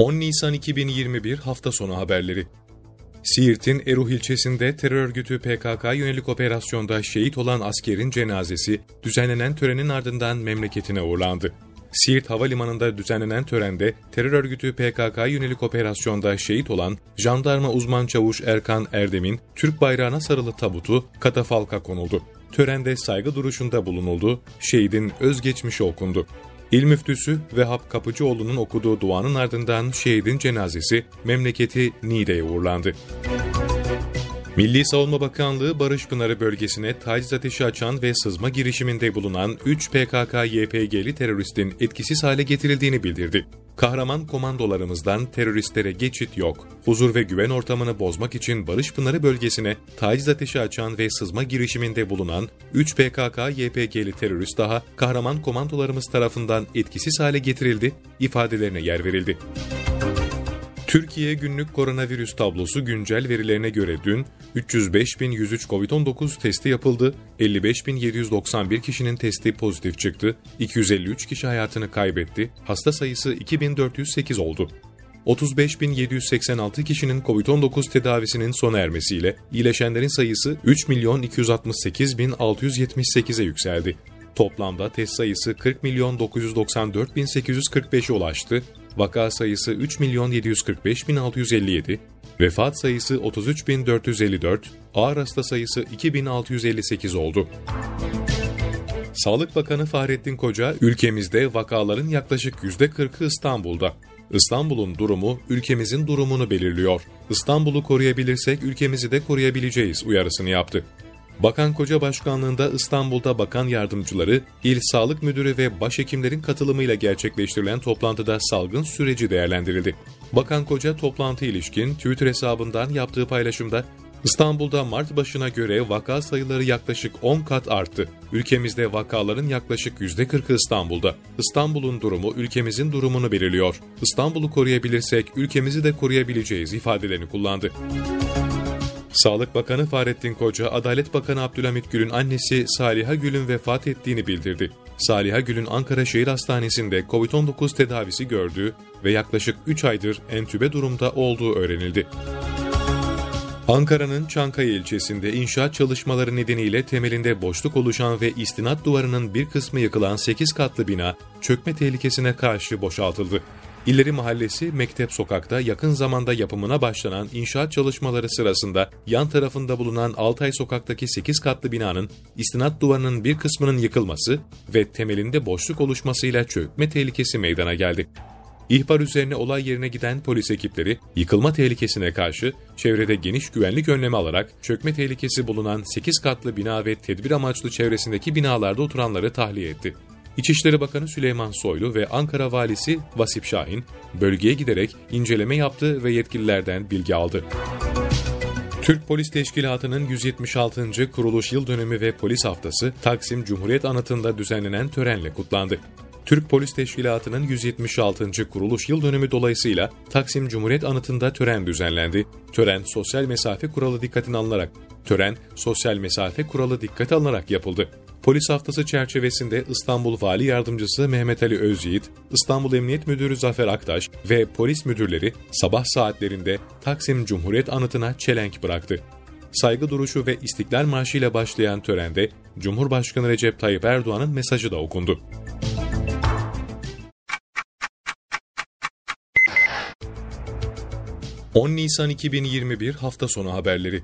10 Nisan 2021 hafta sonu haberleri. Siirt'in Eruh ilçesinde terör örgütü PKK yönelik operasyonda şehit olan askerin cenazesi düzenlenen törenin ardından memleketine uğurlandı. Siirt Havalimanı'nda düzenlenen törende terör örgütü PKK yönelik operasyonda şehit olan jandarma uzman çavuş Erkan Erdem'in Türk bayrağına sarılı tabutu katafalka konuldu. Törende saygı duruşunda bulunuldu, şehidin özgeçmişi okundu. İl müftüsü Vehap Kapıcıoğlu'nun okuduğu duanın ardından şehidin cenazesi memleketi Niğde'ye uğurlandı. Milli Savunma Bakanlığı Barış Pınarı bölgesine taciz ateşi açan ve sızma girişiminde bulunan 3 PKK-YPG'li teröristin etkisiz hale getirildiğini bildirdi. Kahraman komandolarımızdan teröristlere geçit yok. Huzur ve güven ortamını bozmak için Barış Pınarı bölgesine taciz ateşi açan ve sızma girişiminde bulunan 3 PKK-YPG'li terörist daha kahraman komandolarımız tarafından etkisiz hale getirildi, ifadelerine yer verildi. Türkiye günlük koronavirüs tablosu güncel verilerine göre dün 305.103 COVID-19 testi yapıldı, 55.791 kişinin testi pozitif çıktı, 253 kişi hayatını kaybetti, hasta sayısı 2408 oldu. 35.786 kişinin COVID-19 tedavisinin sona ermesiyle iyileşenlerin sayısı 3.268.678'e yükseldi. Toplamda test sayısı 40 milyon 994 bin 845'e ulaştı. Vaka sayısı 3 milyon 745 bin 657, vefat sayısı 33 bin 454, ağır hasta sayısı 2658 oldu. Sağlık Bakanı Fahrettin Koca, ülkemizde vakaların yaklaşık %40'ı İstanbul'da. İstanbul'un durumu ülkemizin durumunu belirliyor. İstanbul'u koruyabilirsek ülkemizi de koruyabileceğiz uyarısını yaptı. Bakan Koca Başkanlığında İstanbul'da bakan yardımcıları, il sağlık müdürü ve başhekimlerin katılımıyla gerçekleştirilen toplantıda salgın süreci değerlendirildi. Bakan Koca toplantı ilişkin Twitter hesabından yaptığı paylaşımda İstanbul'da Mart başına göre vaka sayıları yaklaşık 10 kat arttı. Ülkemizde vakaların yaklaşık %40'ı İstanbul'da. İstanbul'un durumu ülkemizin durumunu belirliyor. İstanbul'u koruyabilirsek ülkemizi de koruyabileceğiz ifadelerini kullandı. Sağlık Bakanı Fahrettin Koca, Adalet Bakanı Abdülhamit Gül'ün annesi Saliha Gül'ün vefat ettiğini bildirdi. Saliha Gül'ün Ankara Şehir Hastanesi'nde COVID-19 tedavisi gördüğü ve yaklaşık 3 aydır entübe durumda olduğu öğrenildi. Ankara'nın Çankaya ilçesinde inşaat çalışmaları nedeniyle temelinde boşluk oluşan ve istinat duvarının bir kısmı yıkılan 8 katlı bina çökme tehlikesine karşı boşaltıldı. İleri Mahallesi Mektep Sokak'ta yakın zamanda yapımına başlanan inşaat çalışmaları sırasında yan tarafında bulunan Altay Sokak'taki 8 katlı binanın istinat duvarının bir kısmının yıkılması ve temelinde boşluk oluşmasıyla çökme tehlikesi meydana geldi. İhbar üzerine olay yerine giden polis ekipleri yıkılma tehlikesine karşı çevrede geniş güvenlik önlemi alarak çökme tehlikesi bulunan 8 katlı bina ve tedbir amaçlı çevresindeki binalarda oturanları tahliye etti. İçişleri Bakanı Süleyman Soylu ve Ankara Valisi Vasip Şahin bölgeye giderek inceleme yaptı ve yetkililerden bilgi aldı. Türk Polis Teşkilatı'nın 176. kuruluş yıl dönümü ve polis haftası Taksim Cumhuriyet Anıtı'nda düzenlenen törenle kutlandı. Türk Polis Teşkilatı'nın 176. kuruluş yıl dönümü dolayısıyla Taksim Cumhuriyet Anıtı'nda tören düzenlendi. Tören sosyal mesafe kuralı dikkatine alınarak Tören sosyal mesafe kuralı dikkate alınarak yapıldı. Polis haftası çerçevesinde İstanbul Vali Yardımcısı Mehmet Ali Özyiğit, İstanbul Emniyet Müdürü Zafer Aktaş ve polis müdürleri sabah saatlerinde Taksim Cumhuriyet Anıtı'na çelenk bıraktı. Saygı duruşu ve İstiklal Marşı ile başlayan törende Cumhurbaşkanı Recep Tayyip Erdoğan'ın mesajı da okundu. ...10 Nisan 2021 hafta sonu haberleri